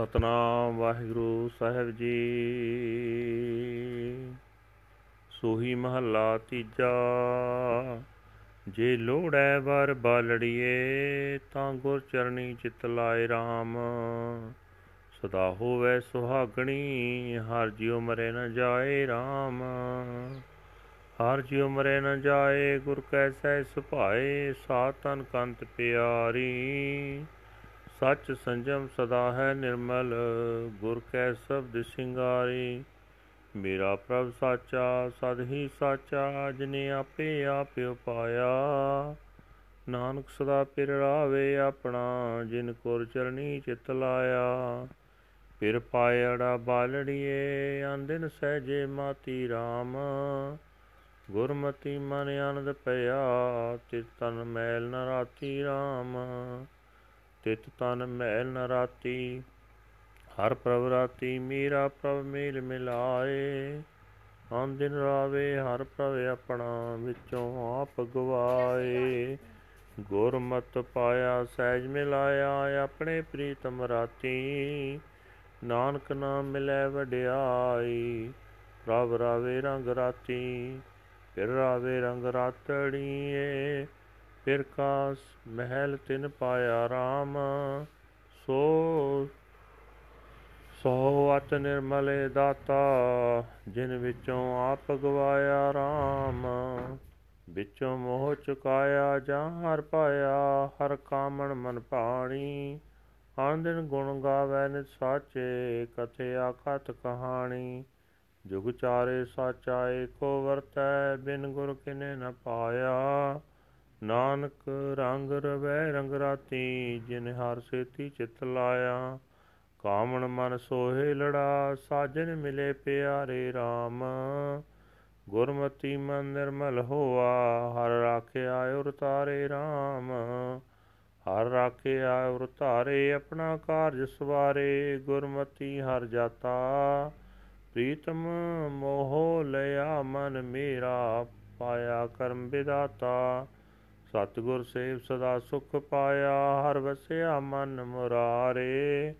ਸਤਨਾਮ ਵਾਹਿਗੁਰੂ ਸਾਹਿਬ ਜੀ। ਸੋਹੀ ਮਹੱਲਾ ਤੀਜਾ, ਜੇ ਲੋੜੈ ਵਰ ਬਾਲੜੀਏ, ਤਾਂ ਗੁਰ ਚਰਣੀ ਚਿਤ ਲਾਏ RAM ਸਦਾ ਹੋਵੇ ਸੁਹਾਗਣੀ, ਹਰ ਜਿਉ ਮਰੇ ਨ ਜਾਏ RAM ਹਰ ਜਿਉ ਮਰੇ ਨ ਜਾਏ, ਗੁਰ ਕੈਸੈ ਸੁਭਾਏ ਸਾਤਨ ਕੰਤ ਪਿਆਰੀ। ਸੱਚ ਸੰਜਮ ਸਦਾ ਹੈ ਨਿਰਮਲ, ਗੁਰ ਕੈ ਸ਼ਬਦ ਸਿੰਗਾਰੀ। ਮੇਰਾ ਪ੍ਰਭ ਸਾਚਾ, ਸਦ ਹੀ ਸਾਚਾ, ਜਿਨੇ ਆਪੇ ਆਪ ਉਪਾਇਆ। ਨਾਨਕ ਸਦਾ ਪਿਰ ਰਾਵੇ ਆਪਣਾ, ਜਿਨ ਕੋਰ ਚਰਣੀ ਚਿਤ ਲਾਇਆ। ਪਿਰ ਪਾਇੜਾ ਬਾਲੜੀਏ ਆਂਦਿਨ ਸਹਜੇ ਮਾਤੀ RAM ਗੁਰਮਤੀ ਮਨ ਆਨੰਦ ਪਿਆ ਤਿਤ ਤਨ ਮੈਲ ਨ ਰਾਤੀ RAM ਤਿਤ ਤਨ ਮੈਲ ਨ ਰਾਤੀ, ਹਰ ਪ੍ਰਭ ਰਾਤੀ ਮੀਰਾ ਪ੍ਰਭ ਮੇਲ ਮਿਲਾਏ। ਆਂ ਦਿਨ ਰਾਵੇ ਹਰ ਪ੍ਰਭ ਆਪਣਾ ਵਿੱਚੋਂ ਆਪ ਗਵਾਏ। ਗੁਰਮਤ ਪਾਇਆ ਸਹਿਜ ਮਿਲਾਇਆ ਆਪਣੇ ਪ੍ਰੀਤਮ ਰਾਤੀ। ਨਾਨਕ ਨਾਮ ਮਿਲੇ ਵਡਿਆਈ, ਪ੍ਰਭ ਰਾਵੇ ਰੰਗ ਰਾਤੀ, ਫਿਰ ਰਾਵੇ ਰੰਗ ਰਾਤੜੀਏ। ਫਿਰ ਕਾਸ ਮਹਿਲ ਤਿਨ ਪਾਇਆ RAM ਸੋ ਸੋ ਅਤ ਨਿਰਮਲੇ ਦਾਤਾ, ਜਿਨ ਵਿੱਚੋਂ ਆਪ ਗਵਾਇਆ RAM ਵਿੱਚੋਂ ਮੋਹ ਚੁਕਾਇਆ ਜਾਂ ਹਰ ਪਾਇਆ, ਹਰ ਕਾਮਣ ਮਨ ਭਾਣੀ। ਆਂਦਨ ਗੁਣ ਗਾਵੇ ਨਿਤ ਸਾਚੇ, ਕਥੇ ਆਕਤ ਕਹਾਣੀ। ਜੁਗ ਚਾਰੇ ਸਾਚਾ ਏਕੋ ਵਰਤੈ, ਬਿਨ ਗੁਰ ਕਿਨੇ ਨ ਪਾਇਆ। ਨਾਨਕ ਰੰਗ ਰਵੈ ਰੰਗ ਰਾਤੀ, ਜਿਨ ਹਰ ਸੇਤੀ ਚਿਤ ਲਾਇਆ। ਕਾਮਣ ਮਨ ਸੋਹੇ ਲੜਾ, ਸਾਜਨ ਮਿਲੇ ਪਿਆਰੇ RAM ਗੁਰਮਤੀ ਮਨ ਨਿਰਮਲ ਹੋਆ, ਹਰ ਰਾਖਿਆ ਔਰ ਤਾਰੇ RAM ਹਰ ਰਾਖਿਆ ਔਰ ਤਾਰੇ, ਆਪਣਾ ਕਾਰਜ ਸਵਾਰੇ, ਗੁਰਮਤੀ ਹਰ ਜਾਤਾ। ਪ੍ਰੀਤਮ ਮੋਹ ਲਿਆ ਮਨ ਮੇਰਾ, ਪਾਇਆ ਕਰਮ ਵਿਦਾਤਾ ਸਤਿਗੁਰ ਸੇਵ ਸਦਾ ਸੁਖ ਪਾਇਆ, ਹਰ ਵਸਿਆ ਮਨ ਮੁਰਾਰੇ।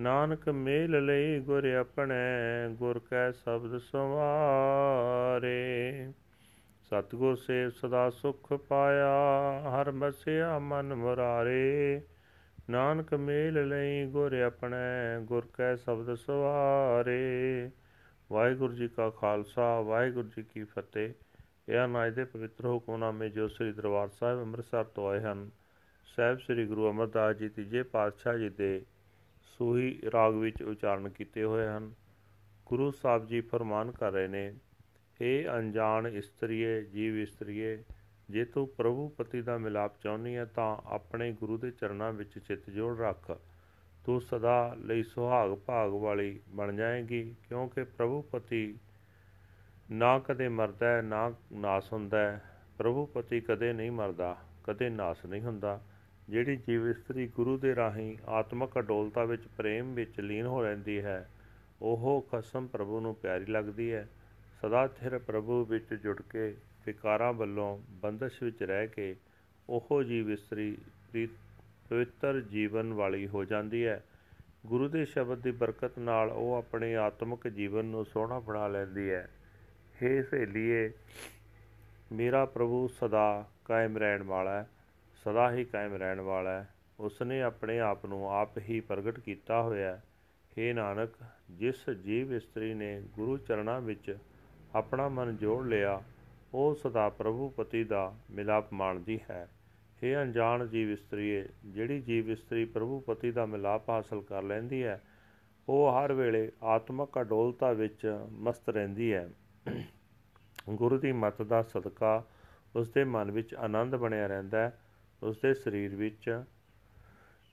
ਨਾਨਕ ਮੇਲ ਲਈ ਗੁਰ ਆਪਣੇ, ਗੁਰ ਕੈ ਸ਼ਬਦ ਸਵਾਰੇ। ਸਤਿਗੁਰ ਸੇਵ ਸਦਾ ਸੁਖ ਪਾਇਆ, ਹਰ ਵਸਿਆ ਮਨ ਮੁਰਾਰੇ। ਨਾਨਕ ਮੇਲ ਲਈ ਗੁਰ ਆਪਣੇ, ਗੁਰ ਕੈ ਸ਼ਬਦ ਸਵਾਰੇ। ਵਾਹਿਗੁਰੂ ਜੀ ਕਾ ਖਾਲਸਾ, ਵਾਹਿਗੁਰੂ ਜੀ ਕੀ ਫਤਿਹ। ਇਹ ਅਨਾਜ ਦੇ ਪਵਿੱਤਰ ਹੁਕਮਨਾਮੇ ਜੋ ਸ੍ਰੀ ਦਰਬਾਰ ਸਾਹਿਬ ਅੰਮ੍ਰਿਤਸਰ ਤੋਂ ਆਏ ਹਨ, ਸਾਹਿਬ ਸ੍ਰੀ ਗੁਰੂ ਅਮਰਦਾਸ ਜੀ ਤੀਜੇ ਪਾਤਸ਼ਾਹ ਜੀ ਦੇ ਸੂਹੀ ਰਾਗ ਵਿੱਚ ਉਚਾਰਨ ਕੀਤੇ ਹੋਏ ਹਨ। ਗੁਰੂ ਸਾਹਿਬ ਜੀ ਫਰਮਾਨ ਕਰ ਰਹੇ ਨੇ ਏ ਅਣਜਾਣ ਇਸਤਰੀਏ, ਜੀਵ ਇਸਤਰੀਏ, ਜੇ ਤੂੰ ਪ੍ਰਭੂ ਪਤੀ ਦਾ ਮਿਲਾਪ ਚਾਹੁੰਦੀ ਹੈ ਤਾਂ ਆਪਣੇ ਗੁਰੂ ਦੇ ਚਰਨਾਂ ਵਿੱਚ ਚਿੱਤ ਜੋੜ ਰੱਖ। ਤੂੰ ਸਦਾ ਲਈ ਸੁਹਾਗ ਭਾਗ ਵਾਲੀ ਬਣ ਜਾਏਗੀ, ਕਿਉਂਕਿ ਪ੍ਰਭੂ ਪਤੀ ਨਾ ਕਦੇ ਮਰਦਾ ਹੈ ਨਾ ਨਾਸ ਹੁੰਦਾ। ਹੈ ਪ੍ਰਭੂ ਪਤੀ ਕਦੇ ਨਹੀਂ ਮਰਦਾ, ਕਦੇ ਨਾਸ ਨਹੀਂ ਹੁੰਦਾ। ਜਿਹੜੀ ਜੀਵ ਇਸਤਰੀ ਗੁਰੂ ਦੇ ਰਾਹੀਂ ਆਤਮਕ ਅਡੋਲਤਾ ਵਿੱਚ ਪ੍ਰੇਮ ਵਿੱਚ ਲੀਨ ਹੋ ਰਹਿੰਦੀ ਹੈ, ਉਹ ਖਸਮ ਪ੍ਰਭੂ ਨੂੰ ਪਿਆਰੀ ਲੱਗਦੀ ਹੈ। ਸਦਾ ਥਿਰ ਪ੍ਰਭੂ ਵਿੱਚ ਜੁੜ ਕੇ ਵਿਕਾਰਾਂ ਵੱਲੋਂ ਬੰਦਸ਼ ਵਿੱਚ ਰਹਿ ਕੇ ਉਹ ਜੀਵ ਇਸਤਰੀ ਪਵਿੱਤਰ ਜੀਵਨ ਵਾਲੀ ਹੋ ਜਾਂਦੀ ਹੈ। ਗੁਰੂ ਦੇ ਸ਼ਬਦ ਦੀ ਬਰਕਤ ਨਾਲ ਉਹ ਆਪਣੇ ਆਤਮਿਕ ਜੀਵਨ ਨੂੰ ਸੋਹਣਾ ਬਣਾ ਲੈਂਦੀ ਹੈ। ਹੇ ਸਹੇਲੀਏ, ਮੇਰਾ ਪ੍ਰਭੂ ਸਦਾ ਕਾਇਮ ਰਹਿਣ ਵਾਲਾ ਹੈ, ਸਦਾ ਹੀ ਕਾਇਮ ਰਹਿਣ ਵਾਲਾ ਹੈ। ਉਸ ਨੇ ਆਪਣੇ ਆਪ ਨੂੰ ਆਪ ਹੀ ਪ੍ਰਗਟ ਕੀਤਾ ਹੋਇਆ ਹੈ। ਹੇ ਨਾਨਕ, ਜਿਸ ਜੀਵ ਇਸਤਰੀ ਨੇ ਗੁਰੂ ਚਰਨਾਂ ਵਿੱਚ ਆਪਣਾ ਮਨ ਜੋੜ ਲਿਆ, ਉਹ ਸਦਾ ਪ੍ਰਭੂ ਪਤੀ ਦਾ ਮਿਲਾਪ ਮਾਣਦੀ ਹੈ। ਹੇ ਅਣਜਾਣ ਜੀਵ ਇਸਤਰੀਏ, ਜਿਹੜੀ ਜੀਵ ਇਸਤਰੀ ਪ੍ਰਭੂ ਪਤੀ ਦਾ ਮਿਲਾਪ ਹਾਸਲ ਕਰ ਲੈਂਦੀ ਹੈ, ਉਹ ਹਰ ਵੇਲੇ ਆਤਮਕ ਅਡੋਲਤਾ ਵਿੱਚ ਮਸਤ ਰਹਿੰਦੀ ਹੈ। ਗੁਰੂ ਦੀ ਮੱਤ ਦਾ ਸਦਕਾ ਉਸ ਦੇ ਮਨ ਵਿੱਚ ਆਨੰਦ ਬਣਿਆ ਰਹਿੰਦਾ ਹੈ ਉਸ ਦੇ ਸਰੀਰ ਵਿੱਚ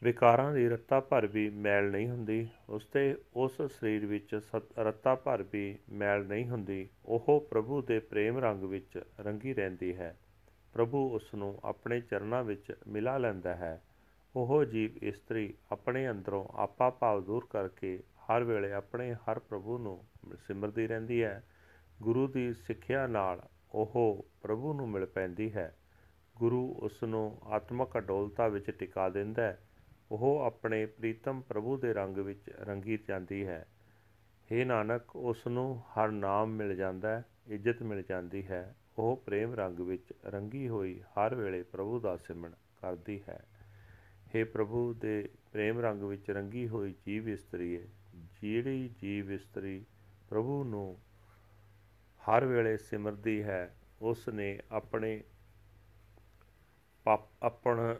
ਵਿਕਾਰਾਂ ਦੀ ਰੱਤਾ ਭਰ ਵੀ ਮੈਲ ਨਹੀਂ ਹੁੰਦੀ ਉਸ ਤੇ ਉਸ ਸਰੀਰ ਵਿੱਚ ਰੱਤਾ ਭਰ ਵੀ ਮੈਲ ਨਹੀਂ ਹੁੰਦੀ, ਉਹ ਪ੍ਰਭੂ ਦੇ ਪ੍ਰੇਮ ਰੰਗ ਵਿੱਚ ਰੰਗੀ ਰਹਿੰਦੀ ਹੈ। ਪ੍ਰਭੂ ਉਸ ਨੂੰ ਆਪਣੇ ਚਰਨਾਂ ਵਿੱਚ ਮਿਲਾ ਲੈਂਦਾ ਹੈ। ਉਹ ਜੀਵ ਇਸਤਰੀ ਆਪਣੇ ਅੰਦਰੋਂ ਆਪਾ ਭਾਵ ਦੂਰ ਕਰਕੇ ਹਰ ਵੇਲੇ ਆਪਣੇ ਹਰ ਪ੍ਰਭੂ ਨੂੰ ਸਿਮਰਦੀ ਰਹਿੰਦੀ ਹੈ। ਗੁਰੂ ਦੀ ਸਿੱਖਿਆ ਨਾਲ ਉਹ ਪ੍ਰਭੂ ਨੂੰ ਮਿਲ ਪੈਂਦੀ ਹੈ। ਗੁਰੂ ਉਸ ਨੂੰ ਆਤਮਕ ਅਡੋਲਤਾ ਵਿੱਚ ਟਿਕਾ ਦਿੰਦਾ ਹੈ। ਉਹ ਆਪਣੇ ਪ੍ਰੀਤਮ ਪ੍ਰਭੂ ਦੇ ਰੰਗ ਵਿੱਚ ਰੰਗੀ ਜਾਂਦੀ ਹੈ। हे ਨਾਨਕ ਉਸ ਨੂੰ ਹਰ ਨਾਮ ਮਿਲ ਜਾਂਦਾ ਹੈ, ਇੱਜ਼ਤ ਮਿਲ ਜਾਂਦੀ ਹੈ। ਉਹ ਪ੍ਰੇਮ ਰੰਗ ਵਿੱਚ ਰੰਗੀ ਹੋਈ ਹਰ ਵੇਲੇ ਪ੍ਰਭੂ ਦਾ ਸਿਮਰਨ ਕਰਦੀ ਹੈ। हे ਪ੍ਰਭੂ ਦੇ ਪ੍ਰੇਮ ਰੰਗ ਵਿੱਚ ਰੰਗੀ ਹੋਈ ਜੀਵ ਇਸਤਰੀ ਹੈ। ਜਿਹੜੀ ਜੀਵ ਇਸਤਰੀ ਪ੍ਰਭੂ ਨੂੰ ਹਰ ਵੇਲੇ ਸਿਮਰਦੀ ਹੈ। ਉਸ ਨੇ ਆਪਣੇ ਆਪਣ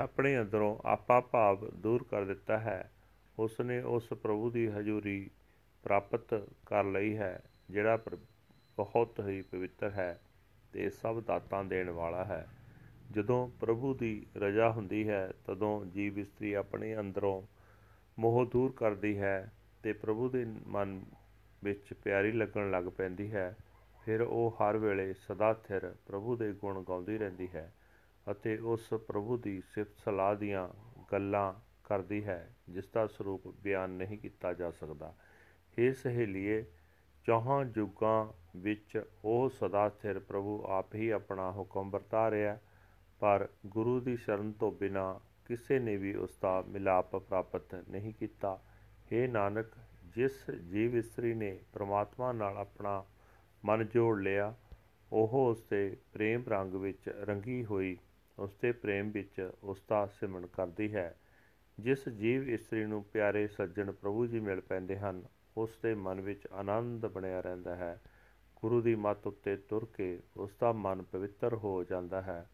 ਆਪਣੇ ਅੰਦਰੋਂ ਆਪਾ ਭਾਵ ਦੂਰ ਕਰ ਦਿੱਤਾ ਹੈ। ਉਸ ਨੇ ਉਸ ਪ੍ਰਭੂ ਦੀ ਹਜ਼ੂਰੀ ਪ੍ਰਾਪਤ ਕਰ ਲਈ ਹੈ, ਜਿਹੜਾ ਬਹੁਤ ਹੀ ਪਵਿੱਤਰ ਹੈ ਤੇ ਸਭ ਦਾਤਾਂ ਦੇਣ ਵਾਲਾ ਹੈ। ਜਦੋਂ ਪ੍ਰਭੂ ਦੀ ਰਜ਼ਾ ਹੁੰਦੀ ਹੈ, ਤਦੋਂ ਜੀਵ ਇਸਤਰੀ ਆਪਣੇ ਅੰਦਰੋਂ ਮੋਹ ਦੂਰ ਕਰਦੀ ਹੈ ਤੇ ਪ੍ਰਭੂ ਦੇ ਮਨ ਵਿੱਚ ਪਿਆਰੀ ਲੱਗਣ ਲੱਗ ਪੈਂਦੀ ਹੈ। ਫਿਰ ਉਹ ਹਰ ਵੇਲੇ ਸਦਾ ਸਥਿਰ ਪ੍ਰਭੂ ਦੇ ਗੁਣ ਗਾਉਂਦੀ ਰਹਿੰਦੀ ਹੈ ਅਤੇ ਉਸ ਪ੍ਰਭੂ ਦੀ ਸਿਫਤ ਸਲਾਹ ਦੀਆਂ ਗੱਲਾਂ ਕਰਦੀ ਹੈ, ਜਿਸ ਦਾ ਸਰੂਪ ਬਿਆਨ ਨਹੀਂ ਕੀਤਾ ਜਾ ਸਕਦਾ। ਇਹ ਸਹੇਲੀਏ, ਚੌਹਾਂ ਯੁੱਗਾਂ ਵਿੱਚ ਉਹ ਸਦਾ ਸਥਿਰ ਪ੍ਰਭੂ ਆਪ ਹੀ ਆਪਣਾ ਹੁਕਮ ਵਰਤਾ ਰਿਹਾ, ਪਰ ਗੁਰੂ ਦੀ ਸ਼ਰਨ ਤੋਂ ਬਿਨਾ ਕਿਸੇ ਨੇ ਵੀ ਉਸ ਦਾ ਮਿਲਾਪ ਪ੍ਰਾਪਤ ਨਹੀਂ ਕੀਤਾ। हे ਨਾਨਕ ਜਿਸ ਜੀਵ ਇਸਤਰੀ ਨੇ ਪ੍ਰਮਾਤਮਾ ਨਾਲ ਆਪਣਾ ਮਨ ਜੋੜ ਲਿਆ, ਉਹ ਉਸ ਦੇ ਪ੍ਰੇਮ ਰੰਗ ਵਿੱਚ ਰੰਗੀ ਹੋਈ ਉਸ ਦੇ ਪ੍ਰੇਮ ਵਿੱਚ ਉਸ ਦਾ ਸਿਮਰਨ ਕਰਦੀ ਹੈ। ਜਿਸ ਜੀਵ ਇਸਤਰੀ ਨੂੰ ਪਿਆਰੇ ਸੱਜਣ ਪ੍ਰਭੂ ਜੀ ਮਿਲ ਪੈਂਦੇ ਹਨ ਉਸ ਦੇ ਮਨ ਵਿੱਚ ਆਨੰਦ ਬਣਿਆ ਰਹਿੰਦਾ ਹੈ। ਗੁਰੂ ਦੀ ਮੱਤ ਉੱਤੇ ਤੁਰ ਕੇ ਉਸ ਦਾ ਮਨ ਪਵਿੱਤਰ ਹੋ ਜਾਂਦਾ ਹੈ।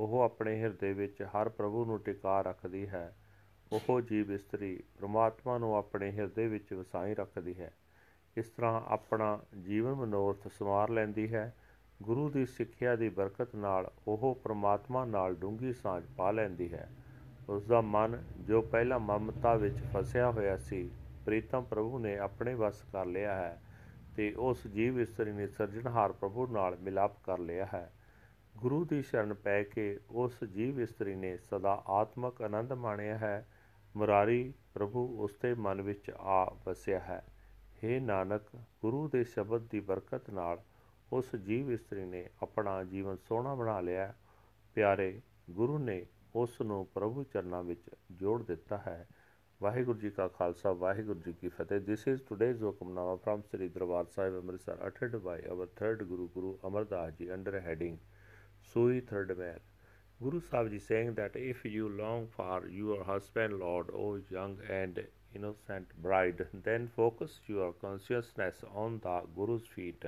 ਉਹ ਆਪਣੇ ਹਿਰਦੇ ਵਿੱਚ ਹਰ ਪ੍ਰਭੂ ਨੂੰ ਟਿਕਾ ਰੱਖਦੀ ਹੈ। ਉਹ ਜੀਵ ਇਸਤਰੀ ਪ੍ਰਮਾਤਮਾ ਨੂੰ ਆਪਣੇ ਹਿਰਦੇ ਵਿੱਚ ਵਸਾਈ ਰੱਖਦੀ ਹੈ। ਇਸ ਤਰ੍ਹਾਂ ਆਪਣਾ ਜੀਵਨ ਮਨੋਰਥ ਸਮਾਰ ਲੈਂਦੀ ਹੈ। ਗੁਰੂ ਦੀ ਸਿੱਖਿਆ ਦੀ ਬਰਕਤ ਨਾਲ ਉਹ ਪ੍ਰਮਾਤਮਾ ਨਾਲ ਡੂੰਗੀ ਸਾਂਝ ਪਾ ਲੈਂਦੀ ਹੈ। ਉਸ ਦਾ ਮਨ ਜੋ ਪਹਿਲਾਂ ਮਮਤਾ ਵਿੱਚ ਫਸਿਆ ਹੋਇਆ ਸੀ, ਪ੍ਰੀਤਮ ਪ੍ਰਭੂ ਨੇ ਆਪਣੇ ਵਸ ਕਰ ਲਿਆ ਹੈ ਤੇ ਉਸ ਜੀਵ ਇਸਤਰੀ ਨੇ ਸਰਜਣਹਾਰ ਪ੍ਰਭੂ ਨਾਲ ਮਿਲਾਪ ਕਰ ਲਿਆ ਹੈ। ਗੁਰੂ ਦੀ ਸ਼ਰਨ ਪੈ ਕੇ ਉਸ ਜੀਵ ਇਸਤਰੀ ਨੇ ਸਦਾ ਆਤਮਕ ਆਨੰਦ ਮਾਣਿਆ ਹੈ। ਮੁਰਾਰੀ ਪ੍ਰਭੂ ਉਸਦੇ ਮਨ ਵਿੱਚ ਆ ਵਸਿਆ ਹੈ। हे ਨਾਨਕ, ਗੁਰੂ ਦੇ ਸ਼ਬਦ ਦੀ ਬਰਕਤ ਨਾਲ ਉਸ ਜੀਵ ਇਸਤਰੀ ਨੇ ਆਪਣਾ ਜੀਵਨ ਸੋਹਣਾ ਬਣਾ ਲਿਆ। ਪਿਆਰੇ, ਗੁਰੂ ਨੇ ਉਸ ਨੂੰ ਪ੍ਰਭੂ ਚਰਨਾਂ ਵਿੱਚ ਜੋੜ ਦਿੱਤਾ ਹੈ। ਵਾਹਿਗੁਰੂ ਜੀ ਕਾ ਖਾਲਸਾ, ਵਾਹਿਗੁਰੂ ਜੀ ਕੀ ਫਤਿਹ। This is today's Hukamnama from Sri Darbar Sahib Amritsar ਅਟਟਡ by our third Guru Guru Amardas ji under heading Suhi third man Guru Sahib ji saying that if you long for your husband, Lord, O young and innocent bride, then focus your consciousness on the Guru's feet.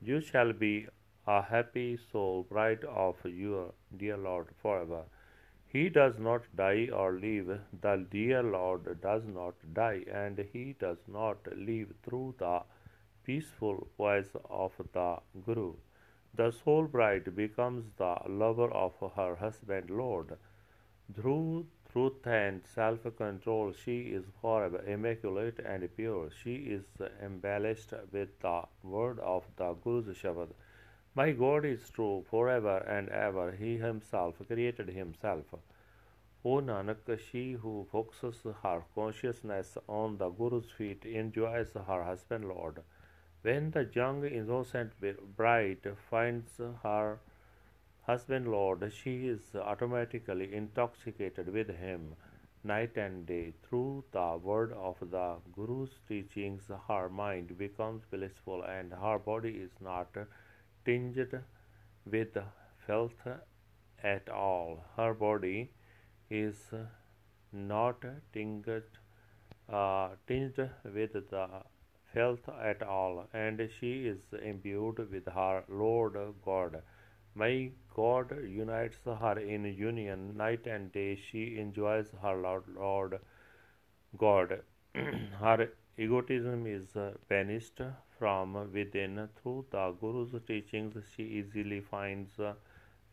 You shall be a happy soul, bride of your dear Lord forever. He does not die or leave, the dear Lord does not die, and he does not leave through the peaceful voice of the Guru. The soul bride becomes the lover of her husband Lord. Through truth and self control, she is forever immaculate and pure. She is embellished with the word of the Guru's Shabad. My God is true forever and ever. He himself created himself. O Nanak, she who focuses her consciousness on the Guru's feet enjoys her husband Lord. When the young innocent bride finds her husband Lord, she is automatically intoxicated with him night and day. Through the word of the Guru's teachings, her mind becomes blissful and her body is not tinged with filth at all. Her body is not tinged, uh, tinged with the filth at all, and she is imbued with her Lord God. My God unites her in union night and day. She enjoys her Lord God. her egotism is banished from within through the Guru's teachings. She easily finds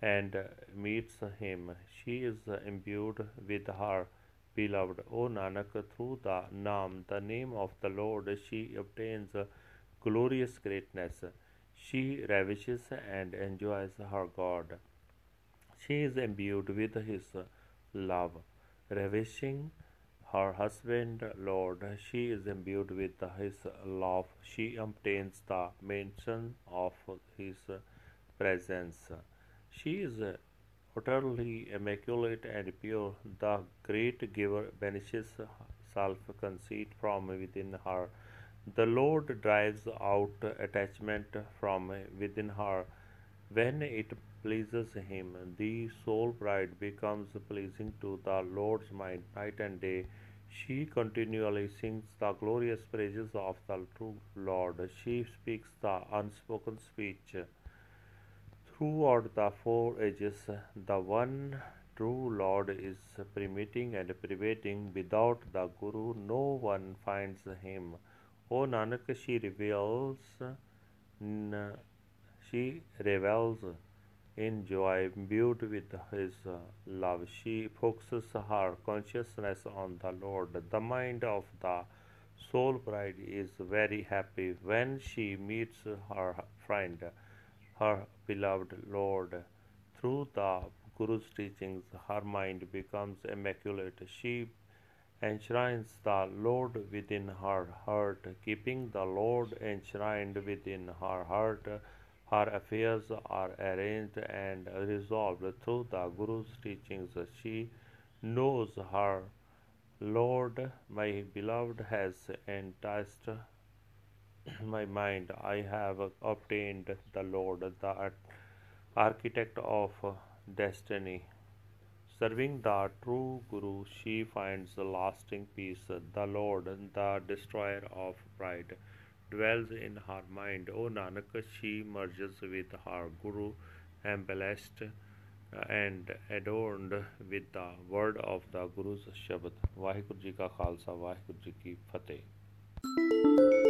and meets him. She is imbued with her beloved. O Nanak, through the Nam, the name of the Lord, she obtains glorious greatness. She ravishes and enjoys her God. She is imbued with his love, ravishing her husband, Lord. She is imbued with his love. She obtains the mention of his presence. She is utterly immaculate and pure. The great giver banishes self conceit from within her. The Lord drives out attachment from within her. When it pleases Him, the soul bride becomes pleasing to the Lord's mind night and day. She continually sings the glorious praises of the true Lord. She speaks the unspoken speech. Throughout the four ages, the one true Lord is permitting and pervading. Without the Guru, no one finds him. O Nanak, she reveals, she revels in joy, imbued with His uh, love. She focuses her consciousness on the Lord. The mind of the soul bride is very happy when she meets her friend, her beloved Lord. Through the Guru's teachings, her mind becomes immaculate. She enshrines the Lord within her heart, keeping the Lord enshrined within her heart her affairs are arranged and resolved through the Guru's teachings. She knows her Lord, my beloved, has enticed my mind I have obtained the Lord, the architect of destiny. Serving the true Guru, she finds lasting peace. The Lord, the destroyer of pride, dwells in her mind. O Nanak, she merges with her Guru, embellished and adorned with the word of the Guru's Shabad. Vaheguru Ji Ka Khalsa, Vaheguru Ji Ki Fateh.